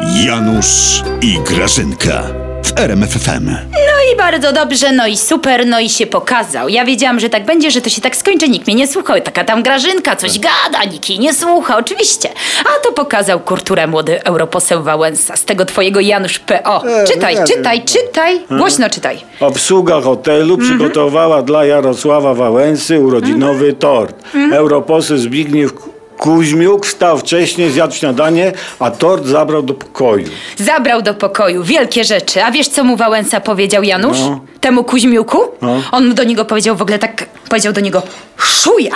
Janusz i Grażynka w RMFFM. No i bardzo dobrze, no i super, no i się pokazał. Ja wiedziałam, że tak będzie, że to się tak skończy, nikt mnie nie słuchał. Taka tam Grażynka coś gada, nikt jej nie słucha, oczywiście. A to pokazał kurturę młody europoseł Wałęsa z tego twojego Janusz P.O. Czytaj, czytaj, czytaj, głośno czytaj. Obsługa hotelu przygotowała dla Jarosława Wałęsy urodzinowy tort. Europoseł Zbigniew Kuźmiuk wstał wcześniej, zjadł śniadanie, a tort zabrał do pokoju. Zabrał do pokoju wielkie rzeczy. A wiesz, co mu Wałęsa powiedział Janusz? No. Temu Kuźmiuku? No. On do niego powiedział w ogóle tak, powiedział do niego szuja.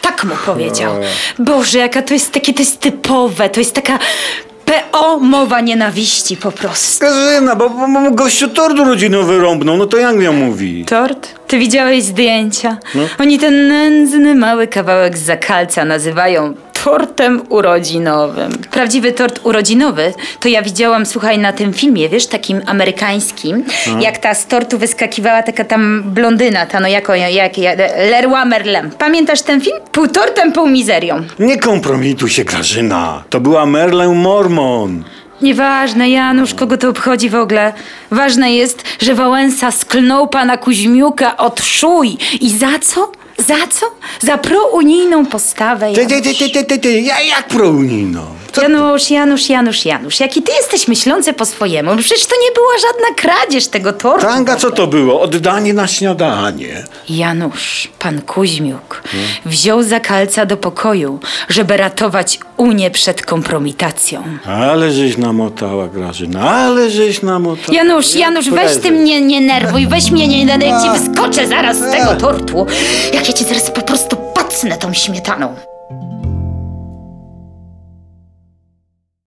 Tak mu powiedział. Boże, jaka to jest takie, to jest typowe, to jest taka PO mowa nienawiści po prostu. Grażyna, bo, bo, bo gościu tort urodzinowy rąbnął, no to jak miał mówi? Tort? Ty widziałeś zdjęcia? No. Oni ten nędzny mały kawałek zakalca nazywają tortem urodzinowym. Prawdziwy tort urodzinowy to ja widziałam, słuchaj, na tym filmie, wiesz, takim amerykańskim, No. jak ta z tortu wyskakiwała taka tam blondyna, ta no jako, jak, jak Leroy Merlin. Pamiętasz ten film? Pół tortem, pół mizerią. Nie kompromituj się, Grażyna. To była Merlę Mormon. Nieważne, Janusz, kogo to obchodzi w ogóle. Ważne jest, że Wałęsa sklnął pana Kuźmiuka od szuj. I za co? Za co? Za prounijną postawę. Ty, ty, ty, ty, ty, ty, ty. Ja, jak prounino? Janusz, Janusz, Janusz, Janusz. Jaki ty jesteś myślący po swojemu? Przecież to nie była żadna kradzież tego tortu. Tanga, co to było? Oddanie na śniadanie. Janusz, pan Kuźmiuk, wziął zakalca do pokoju, żeby ratować Unię przed kompromitacją. Ale żeś namotała, Grażyna, ale żeś namotała. Janusz, Janusz, weź ty mnie nie nerwuj, weź mnie nie nerwuj, jak ci wyskoczę zaraz z tego tortu. Jak ja ci zaraz po prostu pacnę tą śmietaną.